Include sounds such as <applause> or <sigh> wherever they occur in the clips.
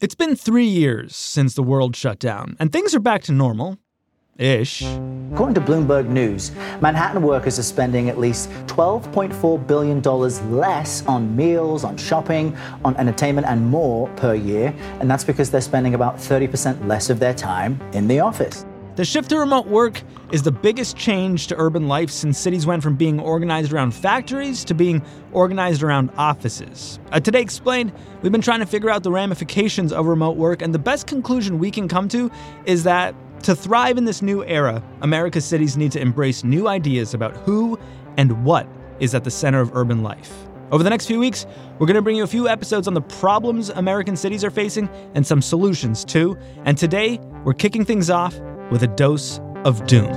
It's been three years since the world shut down, and things are back to normal. Ish. According to Bloomberg News, Manhattan workers are spending at least $12.4 billion less on meals, on shopping, on entertainment, and more per year. And that's because they're spending about 30% less of their time in the office. The shift to remote work is the biggest change to urban life since cities went from being organized around factories to being organized around offices. At Today Explained, we've been trying to figure out the ramifications of remote work, and the best conclusion we can come to is that to thrive in this new era, America's cities need to embrace new ideas about who and what is at the center of urban life. Over the next few weeks, we're going to bring you a few episodes on the problems American cities are facing and some solutions too. And today, we're kicking things off with a dose of doom.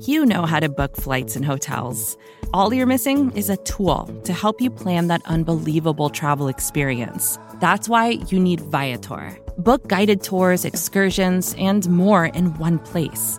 You know how to book flights and hotels. All you're missing is a tool to help you plan that unbelievable travel experience. That's why you need Viator. Book guided tours, excursions, and more in one place.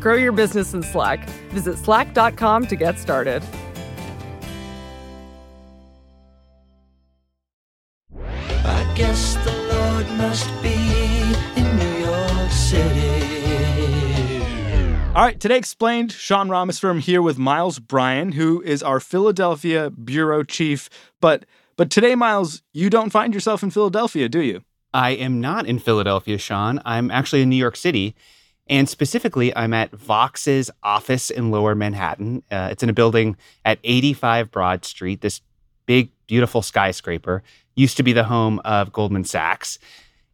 Grow your business in Slack. Visit slack.com to get started. I guess the Lord must be in New York City. All right, today explained, Sean Rameswaram here with Miles Bryan, who is our Philadelphia bureau chief. But but today, Miles, you don't find yourself in Philadelphia, do you? I am not in Philadelphia, Sean. I'm actually in New York City. And specifically, I'm at Vox's office in Lower Manhattan. Uh, it's in a building at 85 Broad Street, this big, beautiful skyscraper. Used to be the home of Goldman Sachs.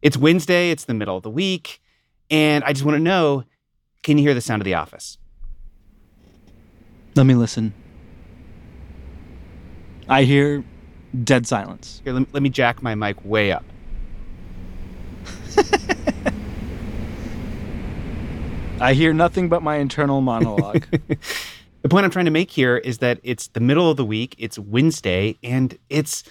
It's Wednesday, it's the middle of the week. And I just want to know can you hear the sound of the office? Let me listen. I hear dead silence. Here, let, let me jack my mic way up. I hear nothing but my internal monologue. <laughs> the point I'm trying to make here is that it's the middle of the week, it's Wednesday, and it's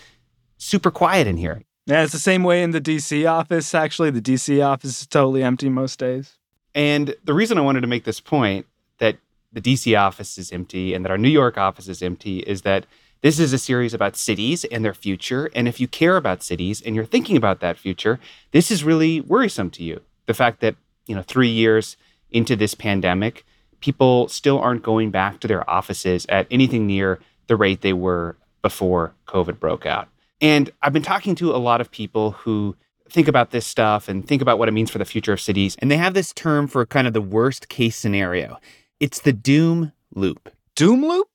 super quiet in here. yeah, it's the same way in the DC office. Actually, the DC office is totally empty most days. And the reason I wanted to make this point that the DC office is empty and that our New York office is empty is that this is a series about cities and their future. And if you care about cities and you're thinking about that future, this is really worrisome to you. The fact that, you know, three years into this pandemic, people still aren't going back to their offices at anything near the rate they were before COVID broke out. And I've been talking to a lot of people who think about this stuff and think about what it means for the future of cities. And they have this term for kind of the worst case scenario it's the doom loop. Doom loop?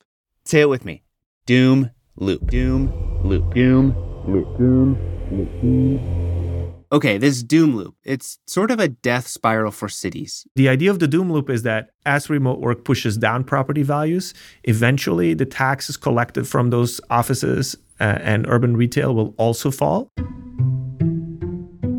Say it with me doom loop. Doom loop. Doom loop. Doom loop. Doom. Okay, this doom loop, it's sort of a death spiral for cities. The idea of the doom loop is that as remote work pushes down property values, eventually the taxes collected from those offices uh, and urban retail will also fall.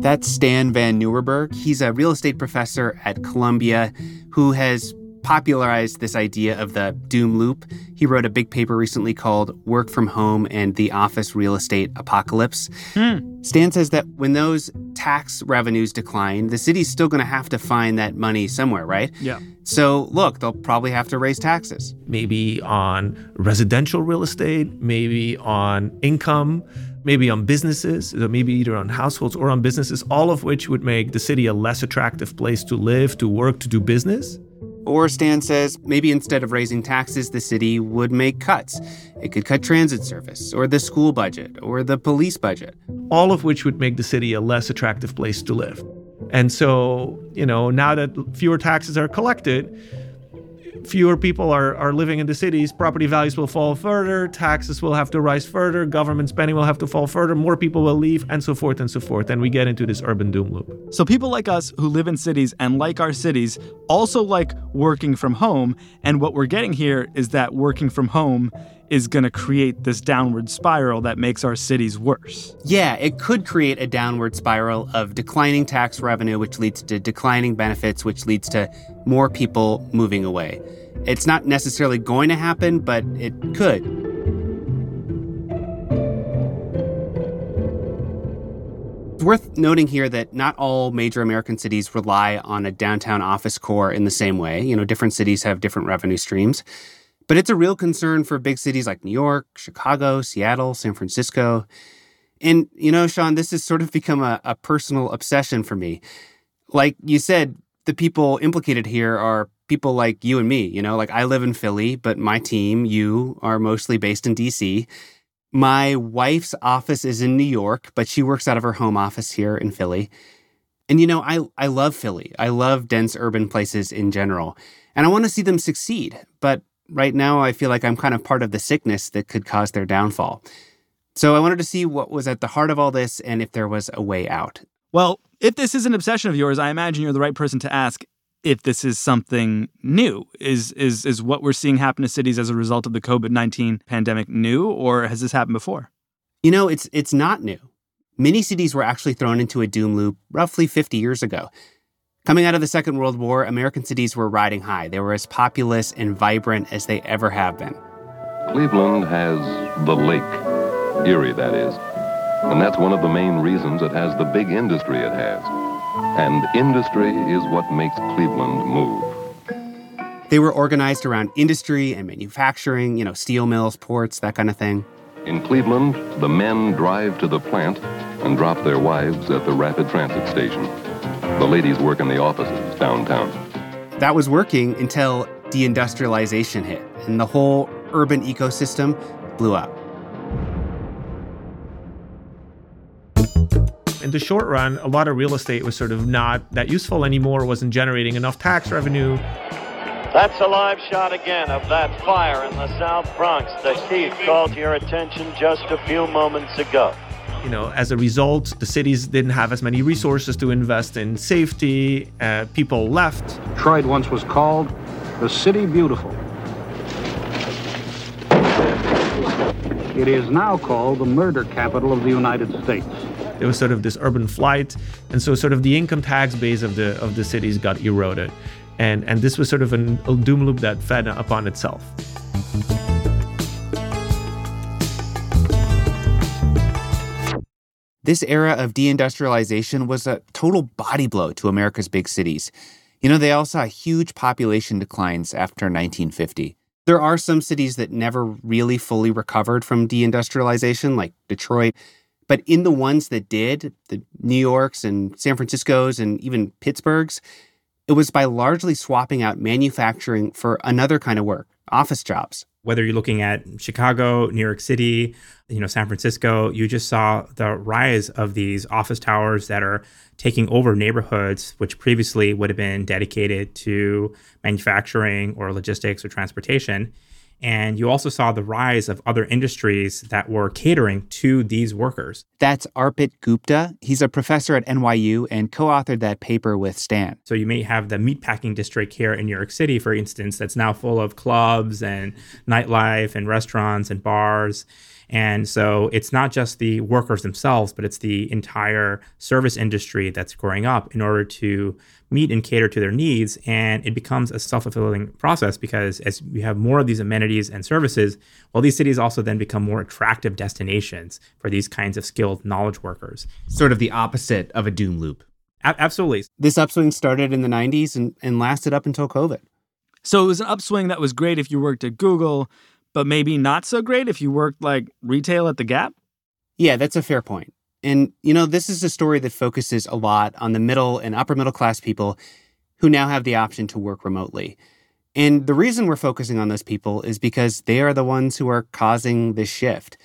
That's Stan Van Nieuwerburgh. He's a real estate professor at Columbia who has popularized this idea of the doom loop. He wrote a big paper recently called Work from Home and the Office Real Estate Apocalypse. Hmm. Stan says that when those tax revenues decline, the city's still going to have to find that money somewhere, right? Yeah. So, look, they'll probably have to raise taxes. Maybe on residential real estate, maybe on income, maybe on businesses, so maybe either on households or on businesses, all of which would make the city a less attractive place to live, to work, to do business. Or Stan says maybe instead of raising taxes, the city would make cuts. It could cut transit service, or the school budget, or the police budget. All of which would make the city a less attractive place to live. And so, you know, now that fewer taxes are collected, fewer people are, are living in the cities, property values will fall further, taxes will have to rise further, government spending will have to fall further, more people will leave, and so forth and so forth. And we get into this urban doom loop. So, people like us who live in cities and like our cities also like working from home. And what we're getting here is that working from home is going to create this downward spiral that makes our cities worse. Yeah, it could create a downward spiral of declining tax revenue, which leads to declining benefits, which leads to more people moving away. It's not necessarily going to happen, but it could. It's worth noting here that not all major American cities rely on a downtown office core in the same way. You know, different cities have different revenue streams. But it's a real concern for big cities like New York, Chicago, Seattle, San Francisco. And, you know, Sean, this has sort of become a, a personal obsession for me. Like you said, the people implicated here are people like you and me. You know, like I live in Philly, but my team, you, are mostly based in DC. My wife's office is in New York, but she works out of her home office here in Philly. And you know, I I love Philly. I love dense urban places in general. And I want to see them succeed. But right now I feel like I'm kind of part of the sickness that could cause their downfall. So I wanted to see what was at the heart of all this and if there was a way out. Well, if this is an obsession of yours, I imagine you're the right person to ask if this is something new. Is is is what we're seeing happen to cities as a result of the COVID-19 pandemic new or has this happened before? You know, it's it's not new. Many cities were actually thrown into a doom loop roughly 50 years ago. Coming out of the Second World War, American cities were riding high. They were as populous and vibrant as they ever have been. Cleveland has the lake, Erie, that is. And that's one of the main reasons it has the big industry it has. And industry is what makes Cleveland move. They were organized around industry and manufacturing, you know, steel mills, ports, that kind of thing. In Cleveland, the men drive to the plant and drop their wives at the rapid transit station. The ladies work in the offices downtown. That was working until deindustrialization hit and the whole urban ecosystem blew up. In the short run, a lot of real estate was sort of not that useful anymore, wasn't generating enough tax revenue. That's a live shot again of that fire in the South Bronx that Keith called to your attention just a few moments ago. You know, as a result, the cities didn't have as many resources to invest in safety. Uh, people left. Detroit once was called the City Beautiful. It is now called the murder capital of the United States. There was sort of this urban flight, and so sort of the income tax base of the of the cities got eroded, and and this was sort of an, a doom loop that fed upon itself. This era of deindustrialization was a total body blow to America's big cities. You know, they all saw huge population declines after 1950. There are some cities that never really fully recovered from deindustrialization, like Detroit. But in the ones that did, the New Yorks and San Francisco's and even Pittsburgh's, it was by largely swapping out manufacturing for another kind of work, office jobs. Whether you're looking at Chicago, New York City, you know, San Francisco, you just saw the rise of these office towers that are taking over neighborhoods which previously would have been dedicated to manufacturing or logistics or transportation. And you also saw the rise of other industries that were catering to these workers. That's Arpit Gupta. He's a professor at NYU and co authored that paper with Stan. So you may have the meatpacking district here in New York City, for instance, that's now full of clubs and nightlife and restaurants and bars. And so it's not just the workers themselves, but it's the entire service industry that's growing up in order to meet and cater to their needs. And it becomes a self fulfilling process because as you have more of these amenities and services, well, these cities also then become more attractive destinations for these kinds of skilled knowledge workers. Sort of the opposite of a doom loop. A- absolutely. This upswing started in the 90s and, and lasted up until COVID. So it was an upswing that was great if you worked at Google, but maybe not so great if you worked like retail at the Gap? Yeah, that's a fair point. And, you know, this is a story that focuses a lot on the middle and upper middle class people who now have the option to work remotely. And the reason we're focusing on those people is because they are the ones who are causing this shift.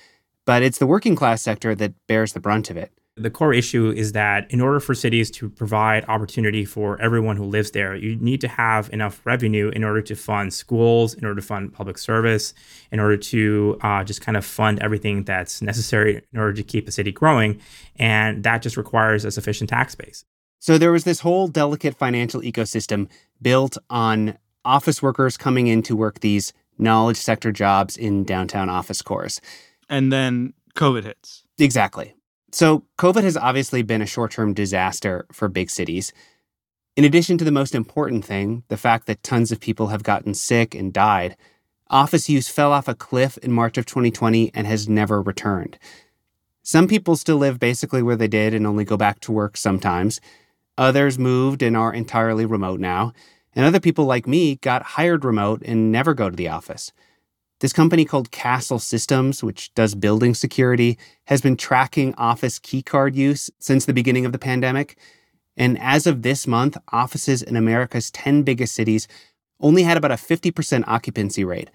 But it's the working class sector that bears the brunt of it. The core issue is that in order for cities to provide opportunity for everyone who lives there, you need to have enough revenue in order to fund schools, in order to fund public service, in order to uh, just kind of fund everything that's necessary in order to keep a city growing. And that just requires a sufficient tax base. So there was this whole delicate financial ecosystem built on office workers coming in to work these knowledge sector jobs in downtown office cores. And then COVID hits. Exactly. So, COVID has obviously been a short term disaster for big cities. In addition to the most important thing, the fact that tons of people have gotten sick and died, office use fell off a cliff in March of 2020 and has never returned. Some people still live basically where they did and only go back to work sometimes. Others moved and are entirely remote now. And other people like me got hired remote and never go to the office. This company called Kastle Systems, which does building security, has been tracking office keycard use since the beginning of the pandemic. And as of this month, offices in America's 10 biggest cities only had about a 50% occupancy rate.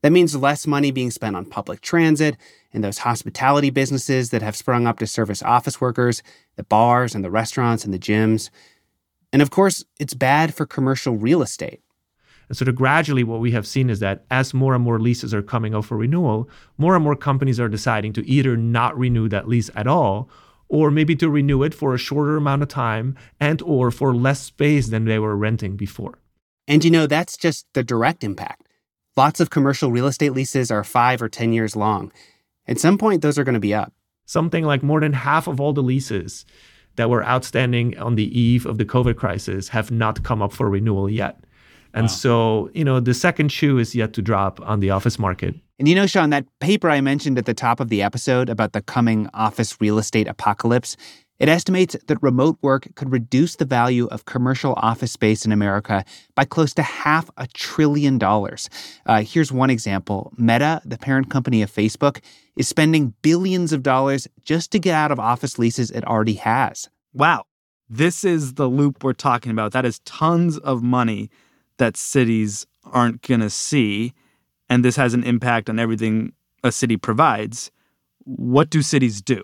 That means less money being spent on public transit and those hospitality businesses that have sprung up to service office workers, the bars and the restaurants and the gyms. And of course, it's bad for commercial real estate. And so, gradually, what we have seen is that as more and more leases are coming up for renewal, more and more companies are deciding to either not renew that lease at all, or maybe to renew it for a shorter amount of time and or for less space than they were renting before. And you know, that's just the direct impact. Lots of commercial real estate leases are five or 10 years long. At some point, those are going to be up. Something like more than half of all the leases that were outstanding on the eve of the COVID crisis have not come up for renewal yet. And wow. so, you know, the second shoe is yet to drop on the office market. And you know, Sean, that paper I mentioned at the top of the episode about the coming office real estate apocalypse, it estimates that remote work could reduce the value of commercial office space in America by close to half a trillion dollars. Uh, here's one example Meta, the parent company of Facebook, is spending billions of dollars just to get out of office leases it already has. Wow. This is the loop we're talking about. That is tons of money that cities aren't going to see. And this has an impact on everything a city provides. What do cities do?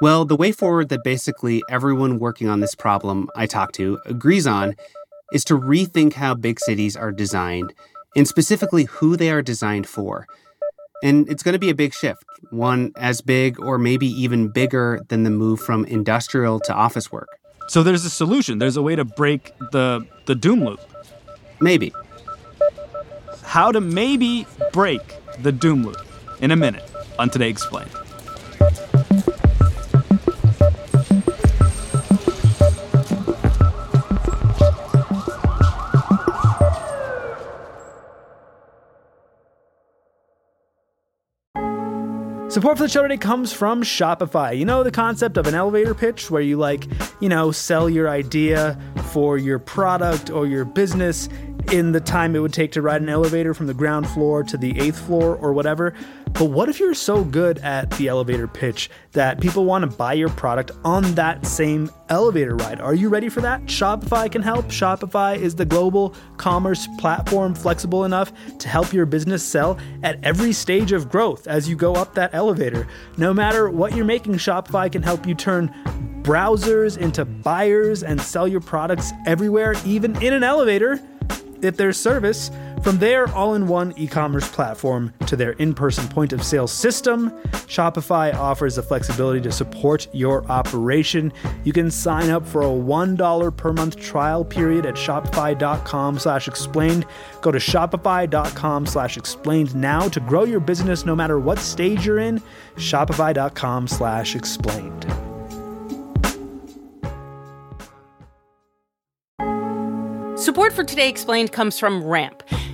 Well, the way forward that basically everyone working on this problem I talk to agrees on is to rethink how big cities are designed and specifically who they are designed for. And it's going to be a big shift, one as big or maybe even bigger than the move from industrial to office work. So there's a solution. There's a way to break the the doom loop. Maybe. How to maybe break the doom loop in a minute on Today Explained. Support for the show today comes from Shopify. You know the concept of an elevator pitch where you like, you know, sell your idea for your product or your business in the time it would take to ride an elevator from the ground floor to the eighth floor or whatever. But what if you're so good at the elevator pitch that people want to buy your product on that same elevator ride? Are you ready for that? Shopify can help. Shopify is the global commerce platform flexible enough to help your business sell at every stage of growth as you go up that elevator. No matter what you're making, Shopify can help you turn browsers into buyers and sell your products everywhere, even in an elevator if their service. From their all in one e commerce platform to their in person point of sale system, Shopify offers the flexibility to support your operation. You can sign up for a $1 per month trial period at shopify.com slash explained. Go to shopify.com slash explained now to grow your business no matter what stage you're in. Shopify.com slash explained. Support for Today Explained comes from Ramp.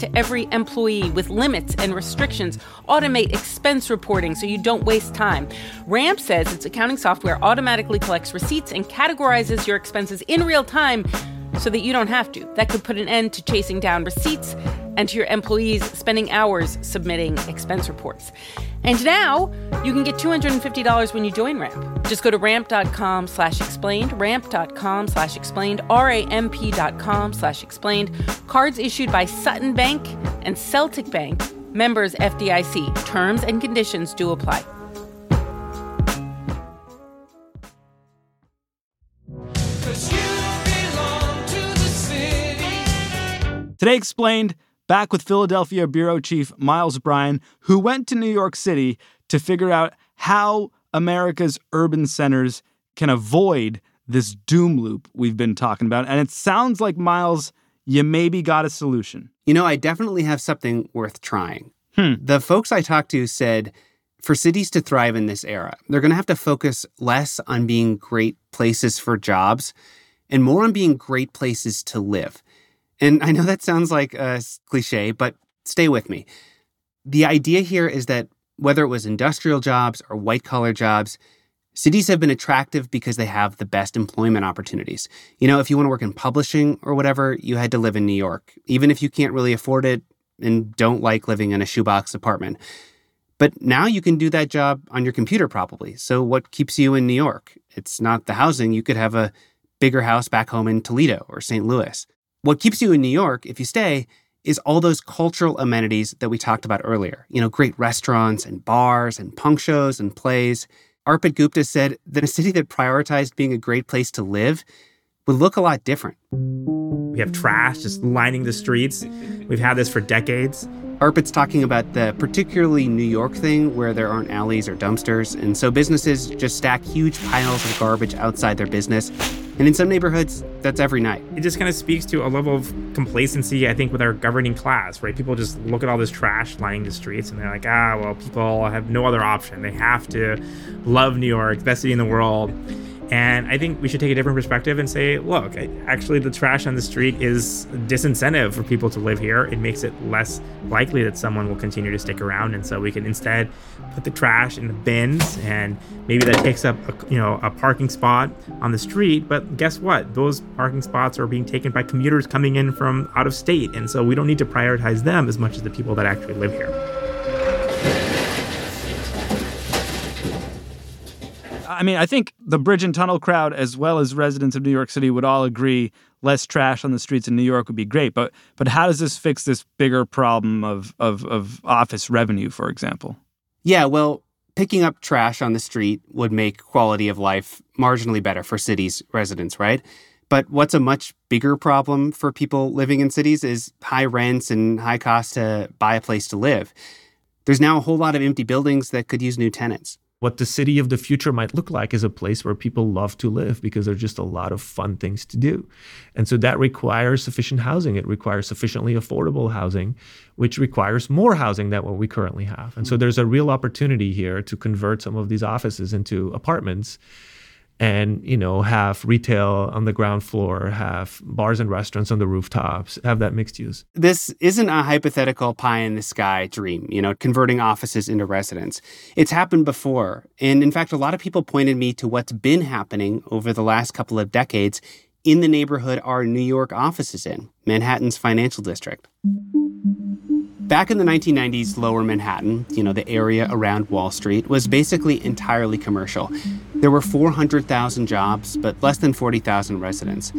to every employee with limits and restrictions, automate expense reporting so you don't waste time. Ramp says its accounting software automatically collects receipts and categorizes your expenses in real time so that you don't have to. That could put an end to chasing down receipts and to your employees spending hours submitting expense reports. And now you can get $250 when you join Ramp. Just go to ramp.com slash explained, ramp.com slash explained, R-A-M-P.com slash explained. Cards issued by Sutton Bank and Celtic Bank, members FDIC. Terms and conditions do apply. Today explained back with Philadelphia Bureau Chief Miles Bryan, who went to New York City to figure out how America's urban centers can avoid this doom loop we've been talking about. And it sounds like, Miles, you maybe got a solution. You know, I definitely have something worth trying. Hmm. The folks I talked to said for cities to thrive in this era, they're going to have to focus less on being great places for jobs and more on being great places to live. And I know that sounds like a cliche, but stay with me. The idea here is that whether it was industrial jobs or white collar jobs, cities have been attractive because they have the best employment opportunities. You know, if you want to work in publishing or whatever, you had to live in New York, even if you can't really afford it and don't like living in a shoebox apartment. But now you can do that job on your computer, probably. So, what keeps you in New York? It's not the housing. You could have a bigger house back home in Toledo or St. Louis. What keeps you in New York, if you stay, is all those cultural amenities that we talked about earlier. You know, great restaurants and bars and punk shows and plays. Arpit Gupta said that a city that prioritized being a great place to live would look a lot different. We have trash just lining the streets. We've had this for decades. Arpit's talking about the particularly New York thing where there aren't alleys or dumpsters, and so businesses just stack huge piles of garbage outside their business. And in some neighborhoods, that's every night. It just kind of speaks to a level of complacency, I think, with our governing class, right? People just look at all this trash lining the streets and they're like, ah, well, people have no other option. They have to love New York, best city in the world. And I think we should take a different perspective and say, look, actually, the trash on the street is disincentive for people to live here. It makes it less likely that someone will continue to stick around. And so we can instead put the trash in the bins, and maybe that takes up, a, you know, a parking spot on the street. But guess what? Those parking spots are being taken by commuters coming in from out of state, and so we don't need to prioritize them as much as the people that actually live here. I mean, I think the bridge and tunnel crowd, as well as residents of New York City, would all agree less trash on the streets in New York would be great. But but how does this fix this bigger problem of of, of office revenue, for example? Yeah, well, picking up trash on the street would make quality of life marginally better for cities residents, right? But what's a much bigger problem for people living in cities is high rents and high cost to buy a place to live. There's now a whole lot of empty buildings that could use new tenants what the city of the future might look like is a place where people love to live because there's just a lot of fun things to do. And so that requires sufficient housing. It requires sufficiently affordable housing, which requires more housing than what we currently have. And so hmm. there's a real opportunity here to convert some of these offices into apartments and you know have retail on the ground floor have bars and restaurants on the rooftops have that mixed use. This isn't a hypothetical pie in the sky dream you know converting offices into residents it's happened before and in fact a lot of people pointed me to what's been happening over the last couple of decades in the neighborhood our new york office is in manhattan's financial district Back in the 1990s, lower Manhattan, you know, the area around Wall Street, was basically entirely commercial. There were 400,000 jobs, but less than 40,000 residents.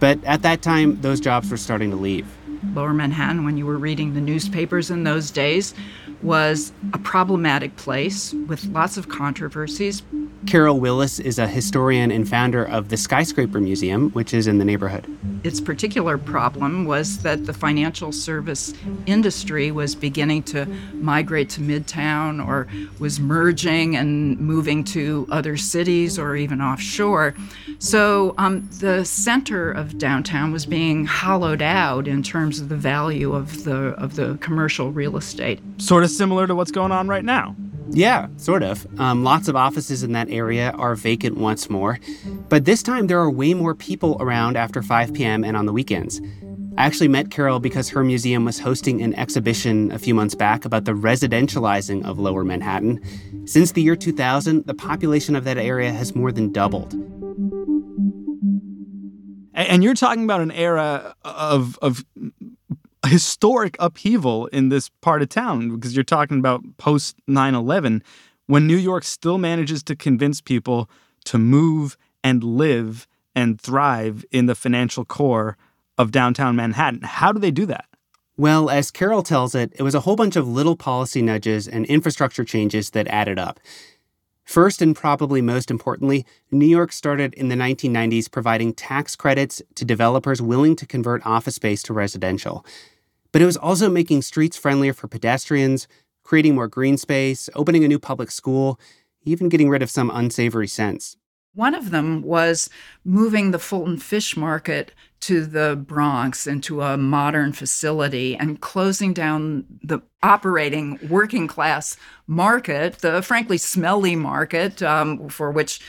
But at that time, those jobs were starting to leave. Lower Manhattan, when you were reading the newspapers in those days, was a problematic place with lots of controversies. Carol Willis is a historian and founder of the Skyscraper Museum, which is in the neighborhood. Its particular problem was that the financial service industry was beginning to migrate to Midtown or was merging and moving to other cities or even offshore. So um, the center of downtown was being hollowed out in terms of the value of the of the commercial real estate. Sort of similar to what's going on right now. Yeah, sort of. Um, lots of offices in that area are vacant once more. But this time there are way more people around after 5 p.m. and on the weekends. I actually met Carol because her museum was hosting an exhibition a few months back about the residentializing of lower Manhattan. Since the year 2000, the population of that area has more than doubled. And you're talking about an era of, of historic upheaval in this part of town because you're talking about post 9 11 when New York still manages to convince people to move and live and thrive in the financial core of downtown Manhattan. How do they do that? Well, as Carol tells it, it was a whole bunch of little policy nudges and infrastructure changes that added up. First, and probably most importantly, New York started in the 1990s providing tax credits to developers willing to convert office space to residential. But it was also making streets friendlier for pedestrians, creating more green space, opening a new public school, even getting rid of some unsavory scents. One of them was moving the Fulton Fish Market to the Bronx into a modern facility and closing down the operating working class market, the frankly smelly market um, for which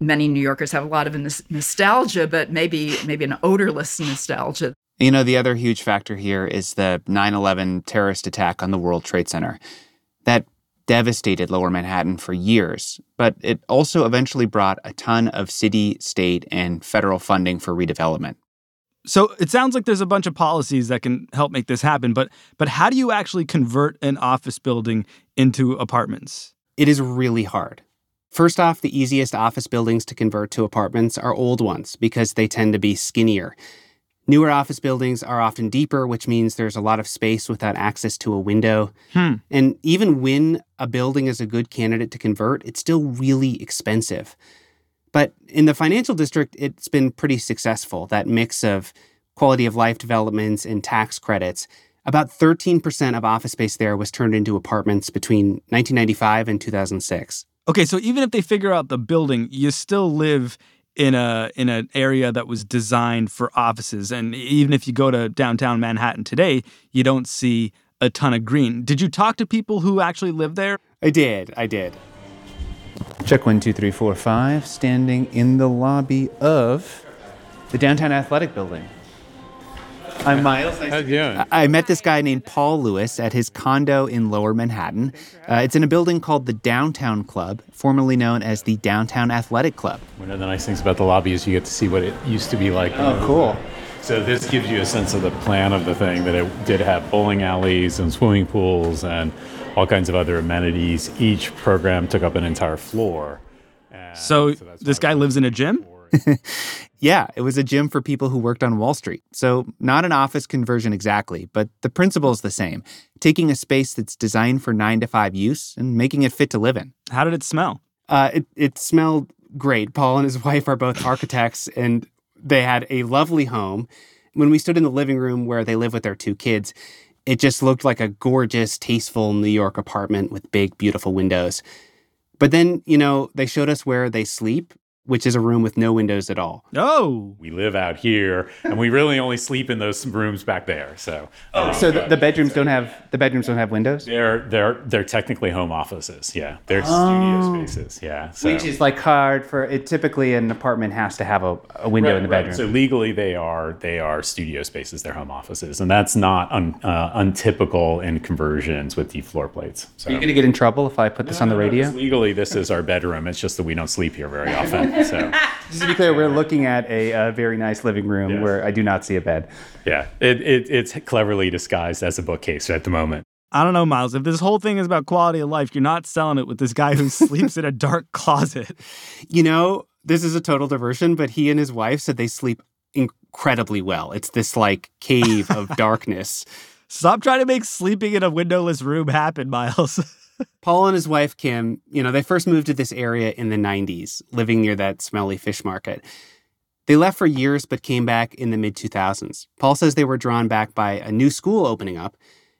many New Yorkers have a lot of nostalgia, but maybe maybe an odorless nostalgia. You know, the other huge factor here is the 9 11 terrorist attack on the World Trade Center. That devastated lower Manhattan for years, but it also eventually brought a ton of city, state, and federal funding for redevelopment. So it sounds like there's a bunch of policies that can help make this happen, but but how do you actually convert an office building into apartments? It is really hard. First off, the easiest office buildings to convert to apartments are old ones because they tend to be skinnier. Newer office buildings are often deeper, which means there's a lot of space without access to a window. Hmm. And even when a building is a good candidate to convert, it's still really expensive. But in the financial district, it's been pretty successful that mix of quality of life developments and tax credits. About 13% of office space there was turned into apartments between 1995 and 2006. Okay, so even if they figure out the building, you still live in a in an area that was designed for offices. And even if you go to downtown Manhattan today you don't see a ton of green. Did you talk to people who actually live there? I did. I did. Check one two three four five. Standing in the lobby of the downtown athletic building I'm Miles. Nice How you doing? I met this guy named Paul Lewis at his condo in Lower Manhattan. Uh, it's in a building called the Downtown Club, formerly known as the Downtown Athletic Club. One of the nice things about the lobby is you get to see what it used to be like. Oh, cool. So this gives you a sense of the plan of the thing that it did have bowling alleys and swimming pools and all kinds of other amenities. Each program took up an entire floor. So, so this guy lives in a gym? <laughs> yeah, it was a gym for people who worked on Wall Street. So, not an office conversion exactly, but the principle is the same taking a space that's designed for nine to five use and making it fit to live in. How did it smell? Uh, it, it smelled great. Paul and his <laughs> wife are both architects, and they had a lovely home. When we stood in the living room where they live with their two kids, it just looked like a gorgeous, tasteful New York apartment with big, beautiful windows. But then, you know, they showed us where they sleep, which is a room with no windows at all. Oh. We live out here and we really only sleep in those rooms back there. So Oh, so the, the, bedrooms don't have the bedrooms don't have windows? They're they're they're technically home offices. Yeah. They're oh. studio spaces. Yeah. So. Which is like hard for it typically an apartment has to have a, a window right, in the bedroom. Right. So legally they are they are studio spaces, they're home offices. And that's not un, uh, untypical in conversions with the floor plates. So. Are you gonna get in trouble if I put this no, on the radio? No, legally this is our bedroom. It's just that we don't sleep here very often. <laughs> So, <laughs> just to be clear, we're looking at a, a very nice living room yes. where I do not see a bed. Yeah, it, it, it's cleverly disguised as a bookcase at the moment. I don't know, Miles. If this whole thing is about quality of life, you're not selling it with this guy who <laughs> sleeps in a dark closet. You know, this is a total diversion, but he and his wife said they sleep incredibly well. It's this like cave of <laughs> darkness. Stop trying to make sleeping in a windowless room happen, Miles. Paul and his wife, Kim, you know, they first moved to this area in the 90s, living near that smelly fish market. They left for years but came back in the mid 2000s. Paul says they were drawn back by a new school opening up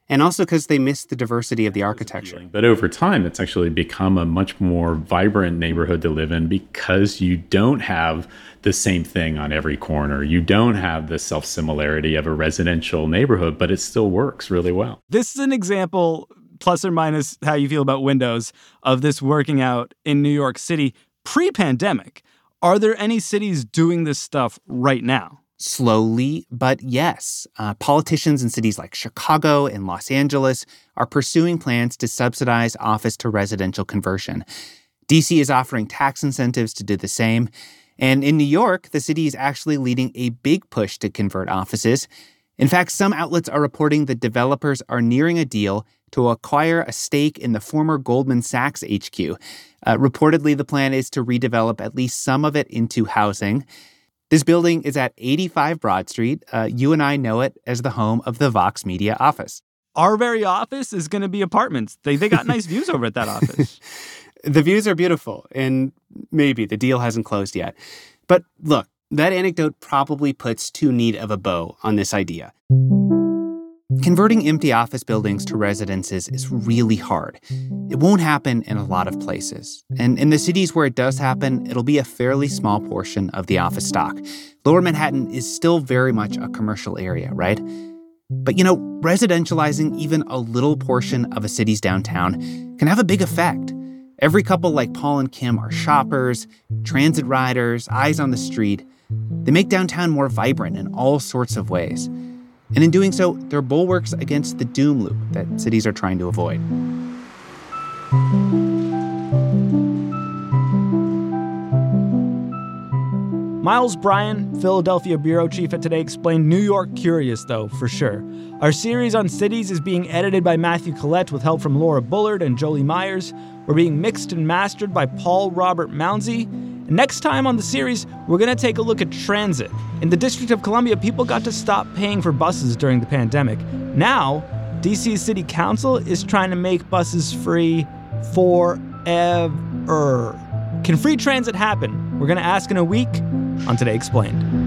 and also because they missed the diversity of the architecture. But over time, it's actually become a much more vibrant neighborhood to live in because you don't have the same thing on every corner. You don't have the self similarity of a residential neighborhood, but it still works really well. This is an example, plus or minus how you feel about windows, of this working out in New York City pre pandemic. Are there any cities doing this stuff right now? Slowly, but yes. Uh, politicians in cities like Chicago and Los Angeles are pursuing plans to subsidize office to residential conversion. DC is offering tax incentives to do the same. And in New York, the city is actually leading a big push to convert offices. In fact, some outlets are reporting that developers are nearing a deal to acquire a stake in the former Goldman Sachs HQ. Uh, reportedly, the plan is to redevelop at least some of it into housing. This building is at 85 Broad Street. Uh, you and I know it as the home of the Vox Media office. Our very office is going to be apartments. They, they got nice views over at that <laughs> office. the views are beautiful, and maybe the deal hasn't closed yet. But look, that anecdote probably puts too neat of a bow on this idea. Converting empty office buildings to residences is really hard. It won't happen in a lot of places. And in the cities where it does happen, it'll be a fairly small portion of the office stock. Lower Manhattan is still very much a commercial area, right? But you know, residentializing even a little portion of a city's downtown can have a big effect. Every couple like Paul and Kim are shoppers, transit riders, eyes on the street. They make downtown more vibrant in all sorts of ways. And in doing so, they're bulwarks against the doom loop that cities are trying to avoid. Miles Bryan, Philadelphia bureau chief at Today, explained New York curious, though, for sure. Our series on cities is being edited by Matthew Collette with help from Laura Bullard and Jolie Myers. We're being mixed and mastered by Paul Robert Mounsey. Next time on the series, we're going to take a look at transit. In the District of Columbia, people got to stop paying for buses during the pandemic. Now, DC City Council is trying to make buses free forever. Can free transit happen? We're going to ask in a week on Today Explained.